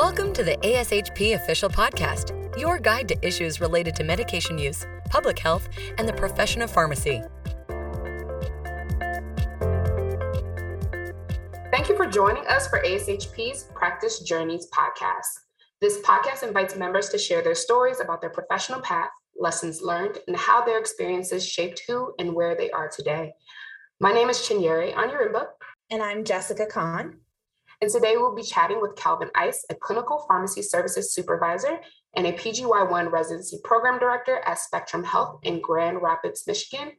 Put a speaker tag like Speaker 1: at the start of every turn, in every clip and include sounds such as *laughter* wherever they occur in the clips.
Speaker 1: Welcome to the ASHP Official Podcast, your guide to issues related to medication use, public health, and the profession of pharmacy.
Speaker 2: Thank you for joining us for ASHP's Practice Journeys podcast. This podcast invites members to share their stories about their professional path, lessons learned, and how their experiences shaped who and where they are today. My name is Chinyere Anyarimba.
Speaker 3: And I'm Jessica Kahn.
Speaker 2: And today we'll be chatting with Calvin Ice, a clinical pharmacy services supervisor and a PGY1 residency program director at Spectrum Health in Grand Rapids, Michigan,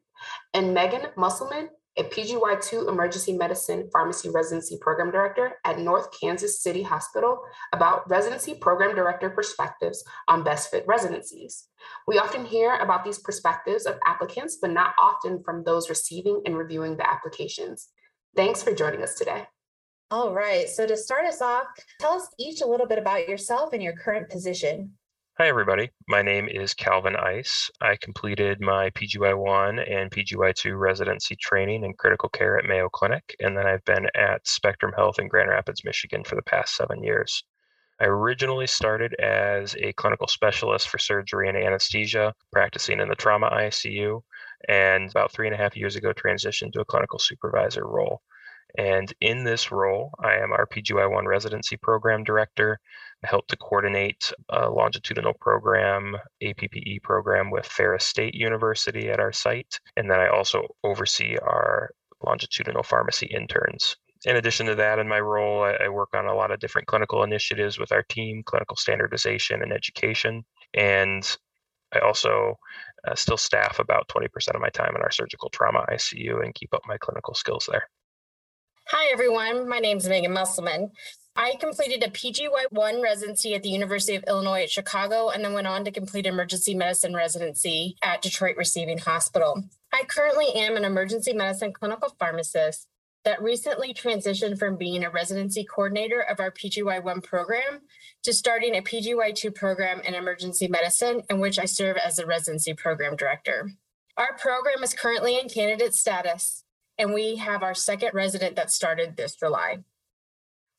Speaker 2: and Megan Musselman, a PGY2 emergency medicine pharmacy residency program director at North Kansas City Hospital, about residency program director perspectives on best fit residencies. We often hear about these perspectives of applicants, but not often from those receiving and reviewing the applications. Thanks for joining us today.
Speaker 3: All right. So, to start us off, tell us each a little bit about yourself and your current position.
Speaker 4: Hi, everybody. My name is Calvin Ice. I completed my PGY1 and PGY2 residency training in critical care at Mayo Clinic, and then I've been at Spectrum Health in Grand Rapids, Michigan for the past seven years. I originally started as a clinical specialist for surgery and anesthesia, practicing in the trauma ICU, and about three and a half years ago transitioned to a clinical supervisor role. And in this role, I am our PGY1 residency program director. I help to coordinate a longitudinal program, APPE program with Ferris State University at our site. And then I also oversee our longitudinal pharmacy interns. In addition to that, in my role, I, work on a lot of different clinical initiatives with our team, clinical standardization and education. And I also uh, still staff about 20% of my time in our surgical trauma ICU and keep up my clinical skills there.
Speaker 5: Hi, everyone. My name is Megan Musselman. I completed a PGY1 residency at the University of Illinois at Chicago and then went on to complete emergency medicine residency at Detroit Receiving Hospital. I currently am an emergency medicine clinical pharmacist that recently transitioned from being a residency coordinator of our PGY1 program to starting a PGY2 program in emergency medicine, in which I serve as the residency program director. Our program is currently in candidate status and we have our second resident that started this July.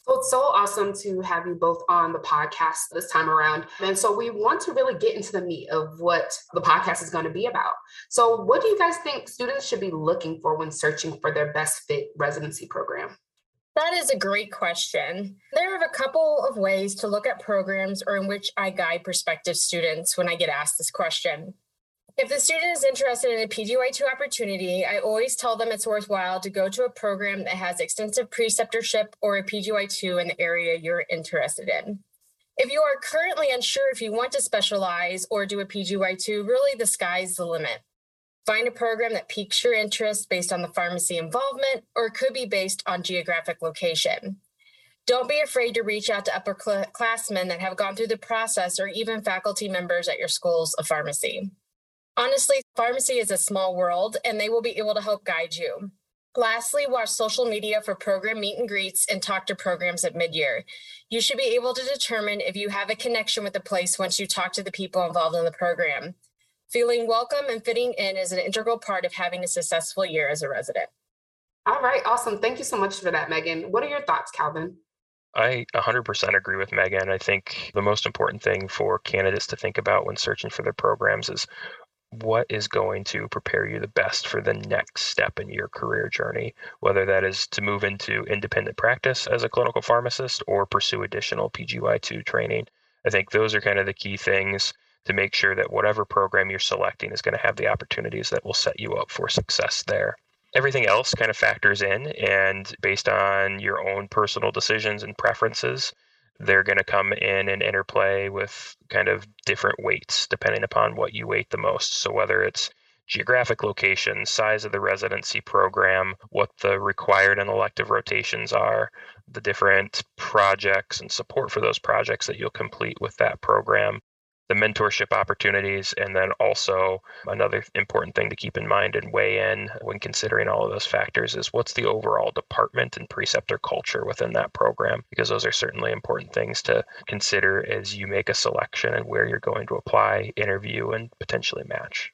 Speaker 2: So it's so awesome to have you both on the podcast this time around. And so we want to really get into the meat of what the podcast is going to be about. So, what do you guys think students should be looking for when searching for their best fit residency program?
Speaker 5: That is a great question. There are a couple of ways to look at programs or in which I guide prospective students when I get asked this question. If the student is interested in a PGY2 opportunity, I always tell them it's worthwhile to go to a program that has extensive preceptorship or a PGY2 in the area you're interested in. If you are currently unsure if you want to specialize or do a PGY2, really the sky's the limit. Find a program that piques your interest based on the pharmacy involvement or could be based on geographic location. Don't be afraid to reach out to upperclassmen that have gone through the process or even faculty members at your schools of pharmacy. Honestly, pharmacy is a small world and they will be able to help guide you. Lastly, watch social media for program meet and greets and talk to programs at midyear. You should be able to determine if you have a connection with the place once you talk to the people involved in the program. Feeling welcome and fitting in is an integral part of having a successful year as a resident.
Speaker 2: All right, awesome. Thank you so much for that, Megan. What are your thoughts, Calvin?
Speaker 4: I 100% agree with Megan. I think the most important thing for candidates to think about when searching for their programs is what is going to prepare you the best for the next step in your career journey, whether that is to move into independent practice as a clinical pharmacist or pursue additional PGY2 training. I think those are kind of the key things to make sure that whatever program you're selecting is going to have the opportunities that will set you up for success there. Everything else kind of factors in, and based on your own personal decisions and preferences, they're going to come in and interplay with kind of different weights depending upon what you weight the most. So whether it's geographic location, size of the residency program, what the required and elective rotations are, the different projects and support for those projects that you'll complete with that program, the mentorship opportunities, and then also another important thing to keep in mind and weigh in when considering all of those factors is what's the overall department and preceptor culture within that program, because those are certainly important things to consider as you make a selection and where you're going to apply, interview, and potentially match.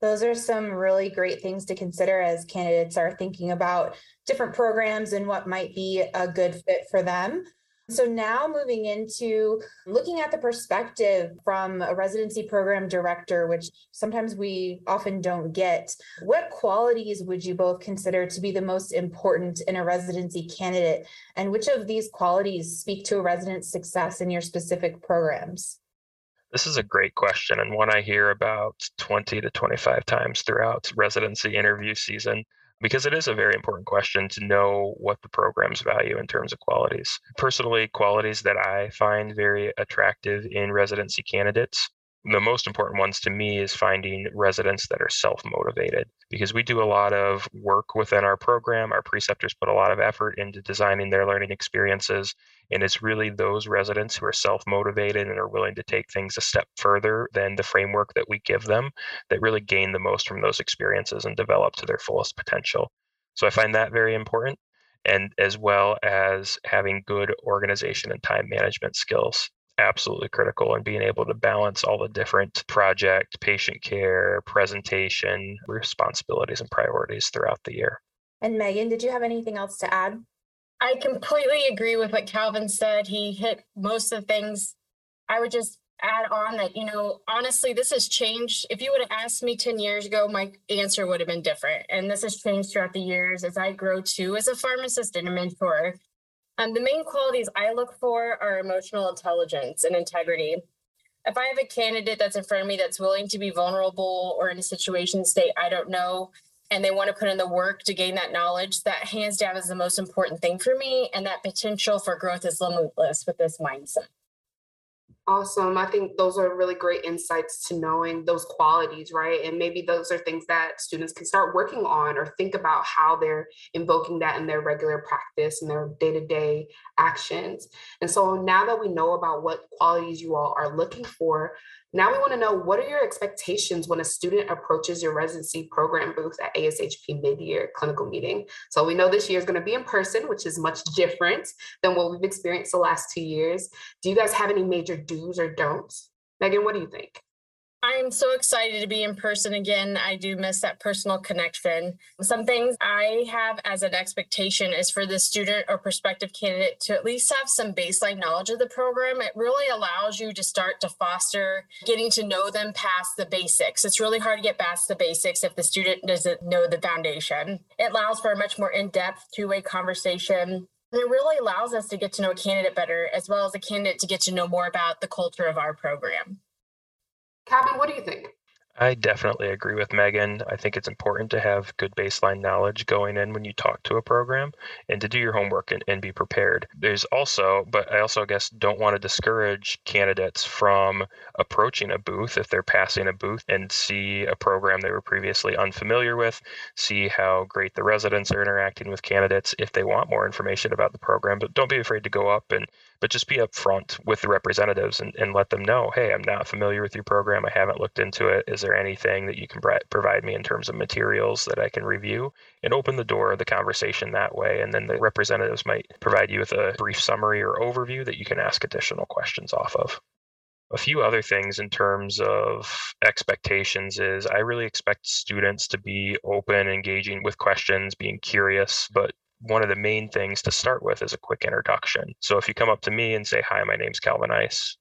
Speaker 3: Those are some really great things to consider as candidates are thinking about different programs and what might be a good fit for them. So now moving into looking at the perspective from a residency program director, which sometimes we often don't get, what qualities would you both consider to be the most important in a residency candidate? And which of these qualities speak to a resident's success in your specific programs?
Speaker 4: This is a great question and one I hear about 20 to 25 times throughout residency interview season because it is a very important question to know what the programs value in terms of qualities. Personally, qualities that I find very attractive in residency candidates the most important ones to me is finding residents that are self motivated because we do a lot of work within our program. Our preceptors put a lot of effort into designing their learning experiences. And it's really those residents who are self motivated and are willing to take things a step further than the framework that we give them that really gain the most from those experiences and develop to their fullest potential. So I find that very important. And as well as having good organization and time management skills absolutely critical and being able to balance all the different project, patient care, presentation responsibilities and priorities throughout the year.
Speaker 3: And Megan, did you have anything else to add?
Speaker 5: I completely agree with what Calvin said. He hit most of the things. I would just add on that, you know, honestly, this has changed. If you would have asked me 10 years ago, my answer would have been different. And this has changed throughout the years as I grow too as a pharmacist and a mentor. Um, the main qualities I look for are emotional intelligence and integrity. If I have a candidate that's in front of me that's willing to be vulnerable or in a situation state I don't know, and they want to put in the work to gain that knowledge, that hands down is the most important thing for me. And that potential for growth is limitless with this mindset.
Speaker 2: Awesome. I think those are really great insights to knowing those qualities, right? And maybe those are things that students can start working on or think about how they're invoking that in their regular practice and their day to day actions. And so now that we know about what qualities you all are looking for, now we want to know what are your expectations when a student approaches your residency program booth at ASHP mid-year clinical meeting. So we know this year is going to be in person, which is much different than what we've experienced the last two years. Do you guys have any major do's or don'ts? Megan, what do you think?
Speaker 5: I'm so excited to be in person again. I do miss that personal connection. Some things I have as an expectation is for the student or prospective candidate to at least have some baseline knowledge of the program. It really allows you to start to foster getting to know them past the basics. It's really hard to get past the basics if the student doesn't know the foundation. It allows for a much more in depth two way conversation. It really allows us to get to know a candidate better, as well as a candidate to get to know more about the culture of our program.
Speaker 2: Calvin, what do you think?
Speaker 4: I definitely agree with Megan. I think it's important to have good baseline knowledge going in when you talk to a program and to do your homework and, and be prepared. There's also, but I also guess don't want to discourage candidates from approaching a booth if they're passing a booth and see a program they were previously unfamiliar with, see how great the residents are interacting with candidates if they want more information about the program. But don't be afraid to go up and but just be upfront with the representatives and, and let them know, hey, I'm not familiar with your program. I haven't looked into it. Is there anything that you can provide me in terms of materials that I can review? And open the door of the conversation that way. And then the representatives might provide you with a brief summary or overview that you can ask additional questions off of. A few other things in terms of expectations is I really expect students to be open, engaging with questions, being curious, but one of the main things to start with is a quick introduction. So if you come up to me and say, Hi, my name's Calvin Ice,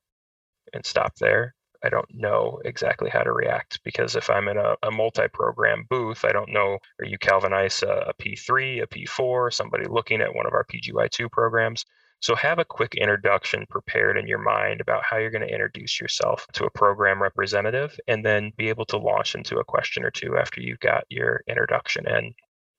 Speaker 4: and stop there, I don't know exactly how to react because if I'm in a, a multi program booth, I don't know are you Calvin Ice a a P3, a P4, somebody looking at one of our PGY2 programs. So have a quick introduction prepared in your mind about how you're going to introduce yourself to a program representative and then be able to launch into a question or two after you've got your introduction in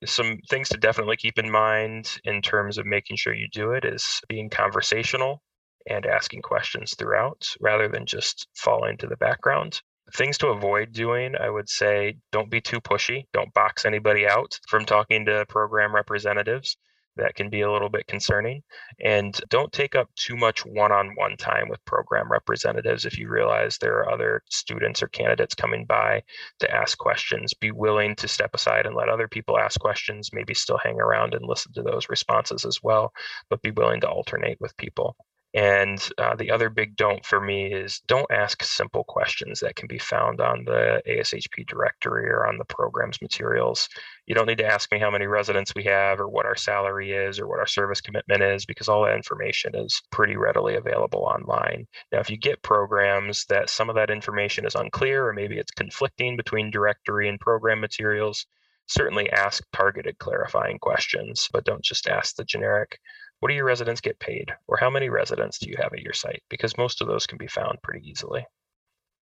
Speaker 4: some things to definitely keep in mind in terms of making sure you do it is being conversational and asking questions throughout rather than just falling to the background. Things to avoid doing, I would say don't be too pushy. Don't box anybody out from talking to program representatives that can be a little bit concerning. And don't take up too much one on one time with program representatives if you realize there are other students or candidates coming by to ask questions. Be willing to step aside and let other people ask questions, maybe still hang around and listen to those responses as well, but be willing to alternate with people. And uh, the other big don't for me is don't ask simple questions that can be found on the ASHP directory or on the program's materials. You don't need to ask me how many residents we have or what our salary is or what our service commitment is because all that information is pretty readily available online. Now, if you get programs that some of that information is unclear or maybe it's conflicting between directory and program materials, certainly ask targeted clarifying questions, but don't just ask the generic what do your residents get paid? Or how many residents do you have at your site? Because most of those can be found pretty easily.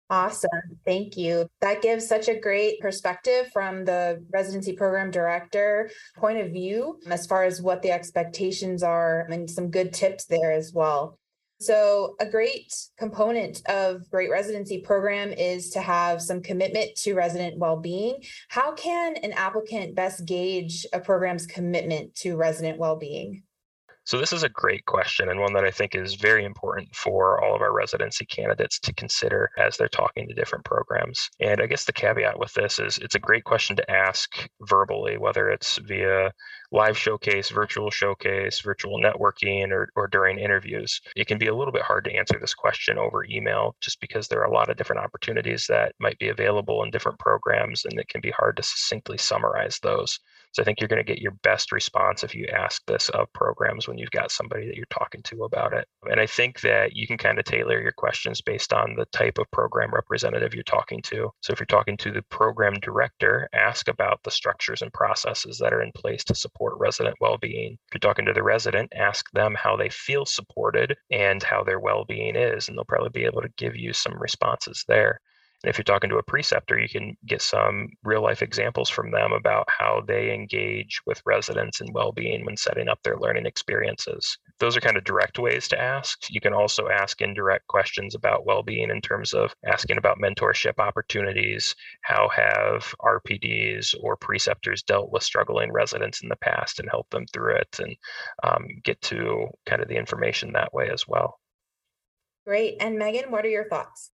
Speaker 3: Awesome. Thank you. That gives such a great perspective from the residency program director point of view as far as what the expectations are and some good tips there as well. So, a great component of great residency program is to have some commitment to resident well-being. How can an applicant best gauge a program's commitment to resident well-being?
Speaker 4: So, this is a great question and one that I think is very important for all of our residency candidates to consider as they're talking to different programs. And I guess the caveat with this is it's a great question to ask verbally, whether it's via live showcase, virtual showcase, virtual networking, or, or during interviews. It can be a little bit hard to answer this question over email just because there are a lot of different opportunities that might be available in different programs, and it can be hard to succinctly summarize those. So I think you're going to get your best response if you ask this of programs when you've got somebody that you're talking to about it. And I think that you can kind of tailor your questions based on the type of program representative you're talking to. So if you're talking to the program director, ask about the structures and processes that are in place to support resident well-being. If you're talking to the resident, ask them how they feel supported and how their well-being is, and they'll probably be able to give you some responses there. And if you're talking to a preceptor, you can get some real life examples from them about how they engage with residents and well being when setting up their learning experiences. Those are kind of direct ways to ask. You can also ask indirect questions about well being in terms of asking about mentorship opportunities. How have RPDs or preceptors dealt with struggling residents in the past and help them through it and um, get to kind of the information that way as well.
Speaker 3: Great. And Megan, what are your thoughts?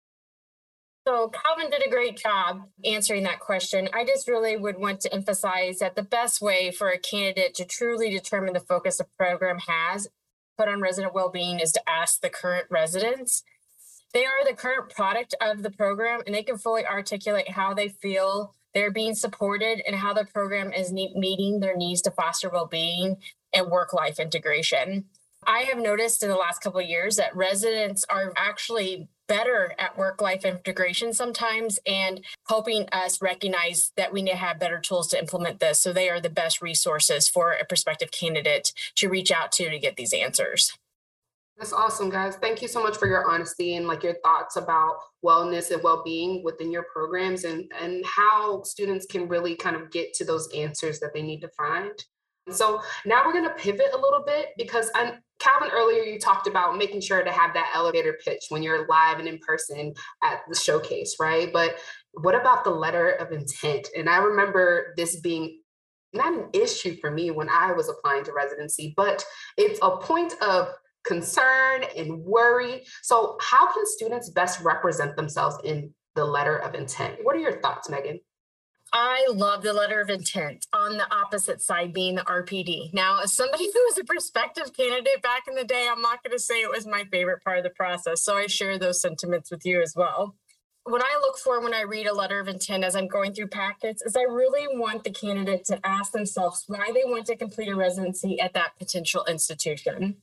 Speaker 5: So Calvin did a great job answering that question. I just really would want to emphasize that the best way for a candidate to truly determine the focus a program has put on resident well-being is to ask the current residents. They are the current product of the program and they can fully articulate how they feel they're being supported and how the program is meeting their needs to foster well-being and work-life integration. I have noticed in the last couple of years that residents are actually better at work life integration sometimes and helping us recognize that we need to have better tools to implement this. So they are the best resources for a prospective candidate to reach out to to get these answers.
Speaker 2: That's awesome, guys. Thank you so much for your honesty and like your thoughts about wellness and well-being within your programs and and how students can really kind of get to those answers that they need to find. So now we're going to pivot a little bit because I'm Calvin, earlier you talked about making sure to have that elevator pitch when you're live and in person at the showcase, right? But what about the letter of intent? And I remember this being not an issue for me when I was applying to residency, but it's a point of concern and worry. So, how can students best represent themselves in the letter of intent? What are your thoughts, Megan?
Speaker 5: I love the letter of intent on the opposite side being the RPD. Now, as somebody *laughs* who was a prospective candidate back in the day, I'm not going to say it was my favorite part of the process. So I share those sentiments with you as well. What I look for when I read a letter of intent as I'm going through packets is I really want the candidate to ask themselves why they want to complete a residency at that potential institution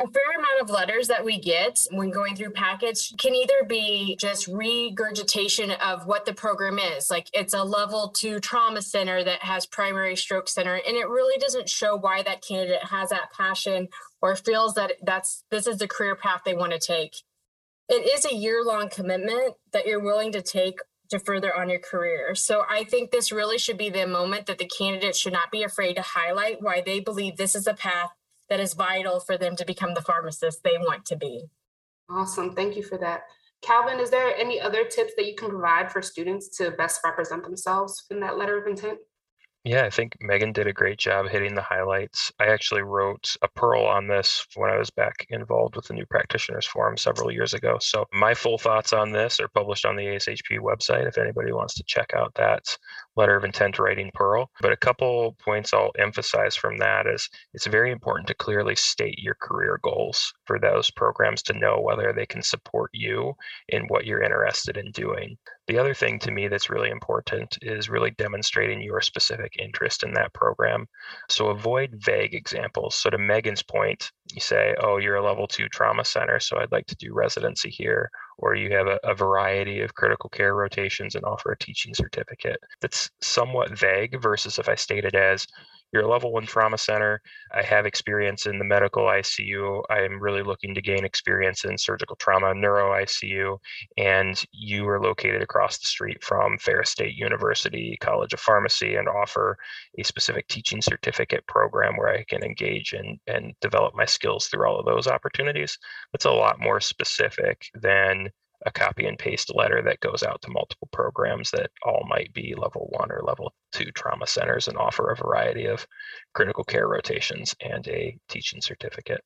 Speaker 5: a fair amount of letters that we get when going through packets can either be just regurgitation of what the program is like it's a level two trauma center that has primary stroke center and it really doesn't show why that candidate has that passion or feels that that's this is the career path they want to take it is a year long commitment that you're willing to take to further on your career. So I think this really should be the moment that the candidate should not be afraid to highlight why they believe this is a path that is vital for them to become the pharmacist they want to be.
Speaker 2: Awesome. Thank you for that. Calvin, is there any other tips that you can provide for students to best represent themselves in that letter of intent?
Speaker 4: Yeah, I think Megan did a great job hitting the highlights. I actually wrote a Pearl on this when I was back involved with the New Practitioners Forum several years ago. So my full thoughts on this are published on the ASHP website if anybody wants to check out that letter of intent writing pearl. But a couple points I'll emphasize from that is it's very important to clearly state your career goals for those programs to know whether they can support you in what you're interested in doing. The other thing to me that's really important is really demonstrating your specific interest in that program. So avoid vague examples. So, to Megan's point, you say, Oh, you're a level two trauma center, so I'd like to do residency here. Or you have a, a variety of critical care rotations and offer a teaching certificate. That's somewhat vague versus if I state it as, you're a level one trauma center. I have experience in the medical ICU. I am really looking to gain experience in surgical trauma, neuro ICU, and you are located across the street from Ferris State University College of Pharmacy and offer a specific teaching certificate program where I can engage and, and develop my skills through all of those opportunities. That's a lot more specific than a copy and paste letter that goes out to multiple programs that all might be level one or level two trauma centers and offer a variety of critical care rotations and a teaching certificate.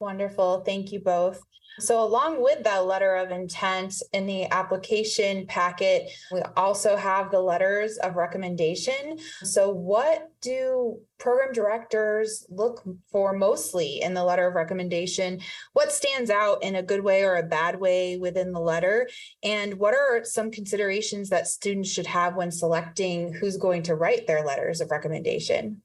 Speaker 3: Wonderful. Thank you both. So, along with that letter of intent in the application packet, we also have the letters of recommendation. So, what do program directors look for mostly in the letter of recommendation? What stands out in a good way or a bad way within the letter? And what are some considerations that students should have when selecting who's going to write their letters of recommendation?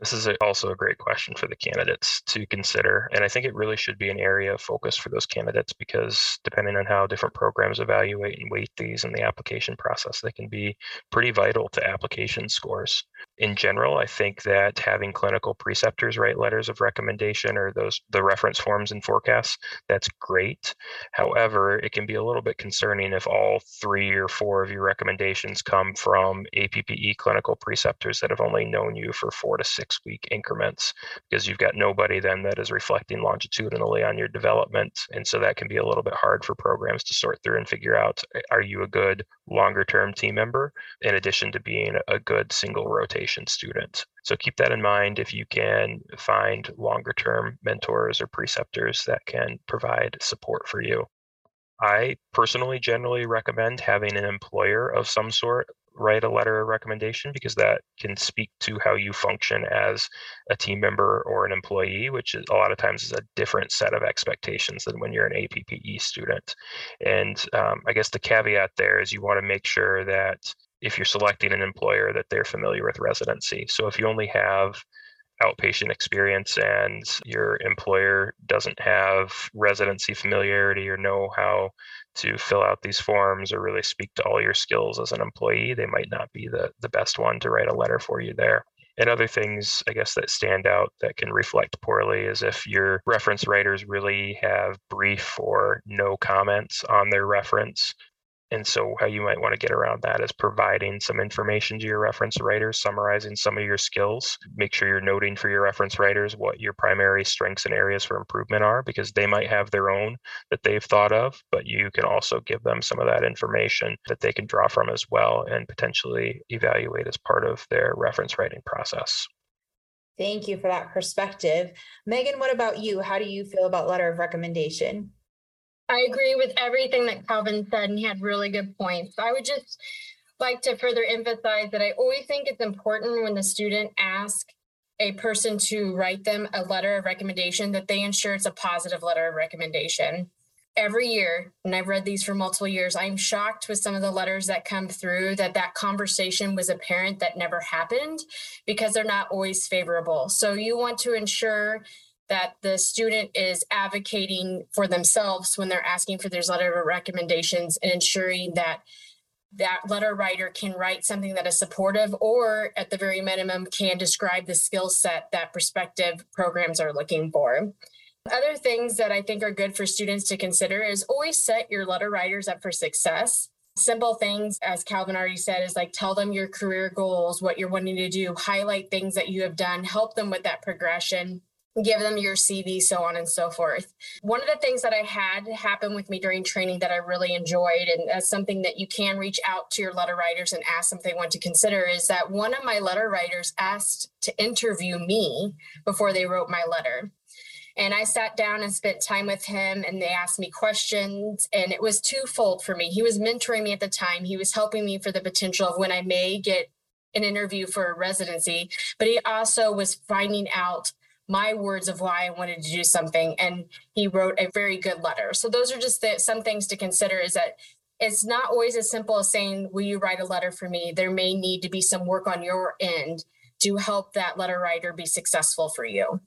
Speaker 4: This is also a great question for the candidates to consider. And I think it really should be an area of focus for those candidates because depending on how different programs evaluate and weight these in the application process, they can be pretty vital to application scores. In general, I think that having clinical preceptors write letters of recommendation or those the reference forms and forecasts, that's great. However, it can be a little bit concerning if all three or four of your recommendations come from APPE clinical preceptors that have only known you for four to six six week increments because you've got nobody then that is reflecting longitudinally on your development. And so that can be a little bit hard for programs to sort through and figure out are you a good longer term team member in addition to being a good single rotation student. So keep that in mind if you can find longer term mentors or preceptors that can provide support for you. I personally generally recommend having an employer of some sort write a letter of recommendation because that can speak to how you function as a team member or an employee, which is a lot of times is a different set of expectations than when you're an APPE student. And um, I guess the caveat there is you want to make sure that if you're selecting an employer that they're familiar with residency. So if you only have outpatient experience and your employer doesn't have residency familiarity or know how to fill out these forms or really speak to all your skills as an employee, they might not be the, the best one to write a letter for you there. And other things, I guess, that stand out that can reflect poorly is if your reference writers really have brief or no comments on their reference and so, how you might want to get around that is providing some information to your reference writers, summarizing some of your skills. Make sure you're noting for your reference writers what your primary strengths and areas for improvement are, because they might have their own that they've thought of, but you can also give them some of that information that they can draw from as well and potentially evaluate as part of their reference writing process.
Speaker 3: Thank you for that perspective. Megan, what about you? How do you feel about letter of recommendation?
Speaker 5: I agree with everything that Calvin said, and he had really good points. I would just like to further emphasize that I always think it's important when the student asks a person to write them a letter of recommendation that they ensure it's a positive letter of recommendation. Every year, and I've read these for multiple years, I'm shocked with some of the letters that come through that that conversation was apparent that never happened because they're not always favorable. So you want to ensure that the student is advocating for themselves when they're asking for their letter of recommendations and ensuring that that letter writer can write something that is supportive or at the very minimum can describe the skill set that prospective programs are looking for. Other things that I think are good for students to consider is always set your letter writers up for success. Simple things, as Calvin already said, is like tell them your career goals, what you're wanting to do, highlight things that you have done, help them with that progression give them your CV, so on and so forth. One of the things that I had happen with me during training that I really enjoyed, and that's something that you can reach out to your letter writers and ask them if they want to consider, is that one of my letter writers asked to interview me before they wrote my letter. And I sat down and spent time with him, and they asked me questions. And it was twofold for me. He was mentoring me at the time, he was helping me for the potential of when I may get an interview for a residency, but he also was finding out my words of why I wanted to do something. And he wrote a very good letter. So those are just the, some things to consider is that it's not always as simple as saying, Will you write a letter for me? There may need to be some work on your end to help that letter writer be successful for you.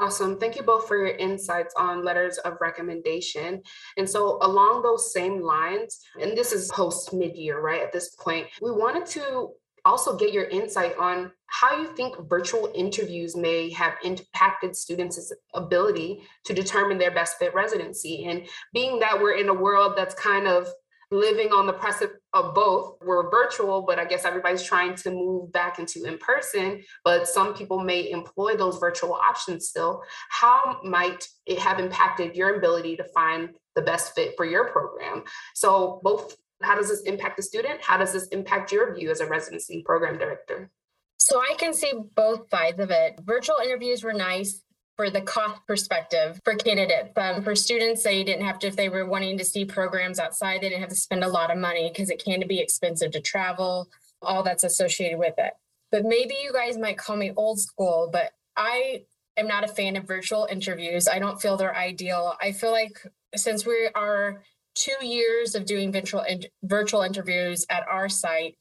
Speaker 2: Awesome. Thank you both for your insights on letters of recommendation. And so, along those same lines, and this is post mid year, right? At this point, we wanted to also get your insight on how you think virtual interviews may have impacted students' ability to determine their best fit residency. And being that we're in a world that's kind of living on the precipice of both. We're virtual, but I guess everybody's trying to move back into in person. But some people may employ those virtual options still. How might it have impacted your ability to find the best fit for your program? So, both how does this impact the student? How does this impact your view as a residency program director?
Speaker 5: So I can see both sides of it. Virtual interviews were nice for the cost perspective for candidates. Um, for students, they didn't have to, if they were wanting to see programs outside, they didn't have to spend a lot of money because it can be expensive to travel, all that's associated with it. But maybe you guys might call me old school, but I am not a fan of virtual interviews. I don't feel they're ideal. I feel like since we are two years of doing virtual in, virtual interviews at our site,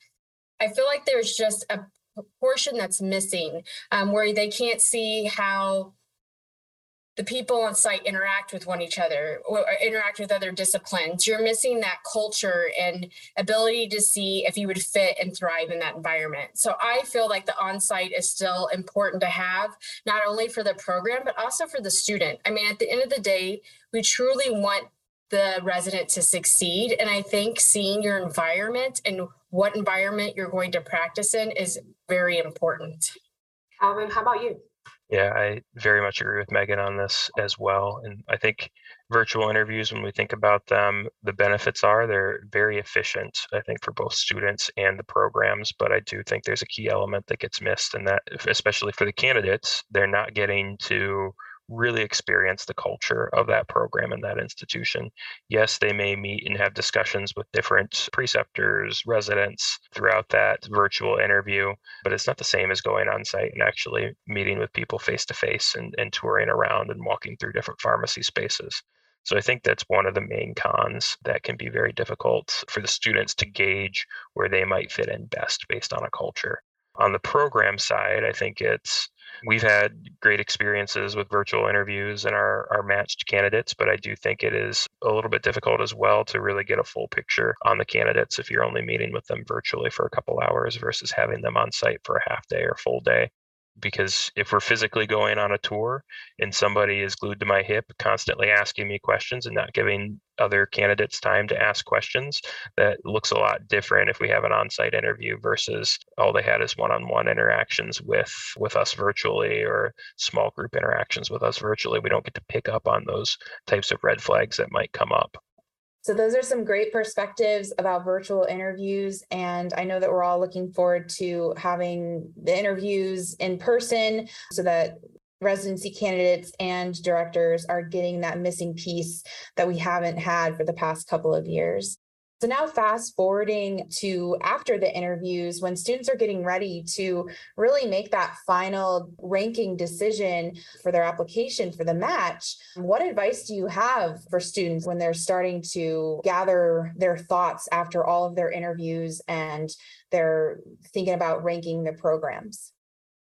Speaker 5: I feel like there's just a portion that's missing um, where they can't see how the people on site interact with one each other or interact with other disciplines. You're missing that culture and ability to see if you would fit and thrive in that environment. So i feel like the on-site is still important to have not only for the program but also for the student. I mean at the end of the day we truly want the resident to succeed and i think seeing your environment and what environment you're going to practice in is very important
Speaker 2: calvin how about you
Speaker 4: yeah, I very much agree with Megan on this as well. And I think virtual interviews, when we think about them, the benefits are they're very efficient, I think, for both students and the programs. But I do think there's a key element that gets missed, and that, especially for the candidates, they're not getting to really experience the culture of that program and that institution. Yes, they may meet and have discussions with different preceptors, residents throughout that virtual interview, but it's not the same as going on site and actually meeting with people face to face and touring around and walking through different pharmacy spaces. So I think that's one of the main cons that can be very difficult for the students to gauge where they might fit in best based on a culture. On the program side, I think it's We've had great experiences with virtual interviews and our, our matched candidates, but I do think it is a little bit difficult as well to really get a full picture on the candidates if you're only meeting with them virtually for a couple hours versus having them on site for a half day or full day. Because if we're physically going on a tour and somebody is glued to my hip constantly asking me questions and not giving other candidates time to ask questions that looks a lot different if we have an on-site interview versus all they had is one-on-one interactions with with us virtually or small group interactions with us virtually we don't get to pick up on those types of red flags that might come up
Speaker 3: so, those are some great perspectives about virtual interviews. And I know that we're all looking forward to having the interviews in person so that residency candidates and directors are getting that missing piece that we haven't had for the past couple of years. So now fast forwarding to after the interviews, when students are getting ready to really make that final ranking decision for their application for the match, what advice do you have for students when they're starting to gather their thoughts after all of their interviews and they're thinking about ranking the programs?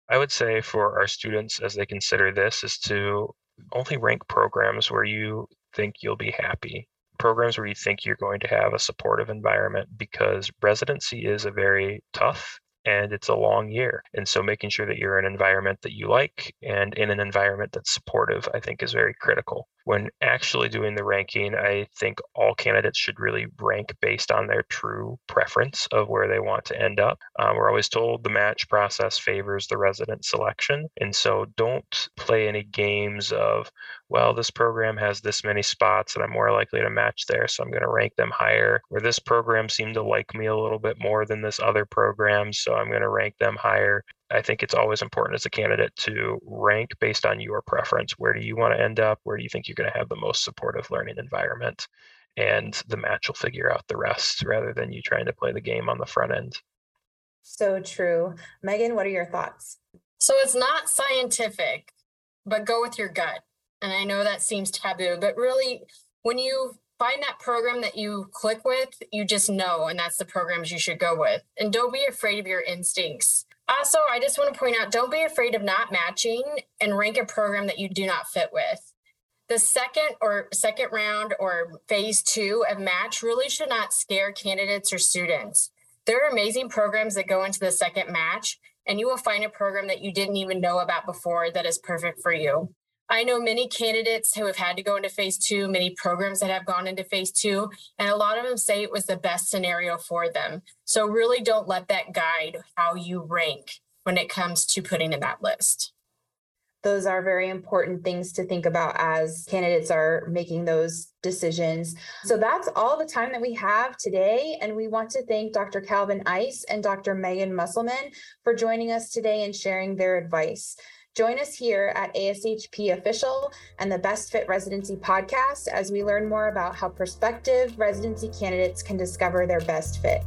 Speaker 4: I would say for our students as they consider this is to only rank programs where you think you'll be happy programs where you think you're going to have a supportive environment because residency is a very tough and it's a long year. And so making sure that you're in an environment that you like and in an environment that's supportive, I think is very critical. When actually doing the ranking, I think all candidates should really rank based on their true preference of where they want to end up. Um, we're always told the match process favors the resident selection. And so don't play any games of, well, this program has this many spots and I'm more likely to match there, so I'm going to rank them higher. Or this program seemed to like me a little bit more than this other program, so I'm going to rank them higher. I think it's always important as a candidate to rank based on your preference. Where do you want to end up? Where do you think you're going to have the most supportive learning environment? And the match will figure out the rest rather than you trying to play the game on the front end.
Speaker 3: So true. Megan, what are your thoughts?
Speaker 5: So it's not scientific, but go with your gut. And I know that seems taboo, but really, when you find that program that you click with, you just know, and that's the programs you should go with. And don't be afraid of your instincts. Also, I just want to point out don't be afraid of not matching and rank a program that you do not fit with. The second or second round or phase two of match really should not scare candidates or students. There are amazing programs that go into the second match, and you will find a program that you didn't even know about before that is perfect for you. I know many candidates who have had to go into phase two, many programs that have gone into phase two, and a lot of them say it was the best scenario for them. So really don't let that guide how you rank when it comes to putting in that list.
Speaker 3: Those are very important things to think about as candidates are making those decisions. So that's all the time that we have today. And we want to thank Dr. Calvin Ice and Dr. Megan Musselman for joining us today and sharing their advice. Join us here at ASHP Official and the Best Fit Residency podcast as we learn more about how prospective residency candidates can discover their best fit.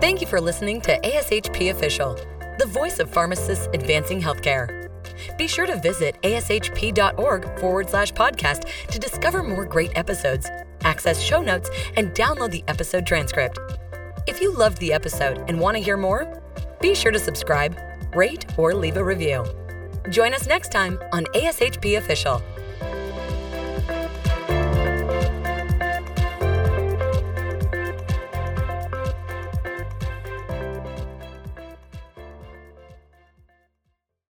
Speaker 1: Thank you for listening to ASHP Official, the voice of pharmacists advancing healthcare. Be sure to visit ashp.org forward slash podcast to discover more great episodes, access show notes, and download the episode transcript. If you loved the episode and want to hear more, be sure to subscribe rate, or leave a review. Join us next time on ASHP Official.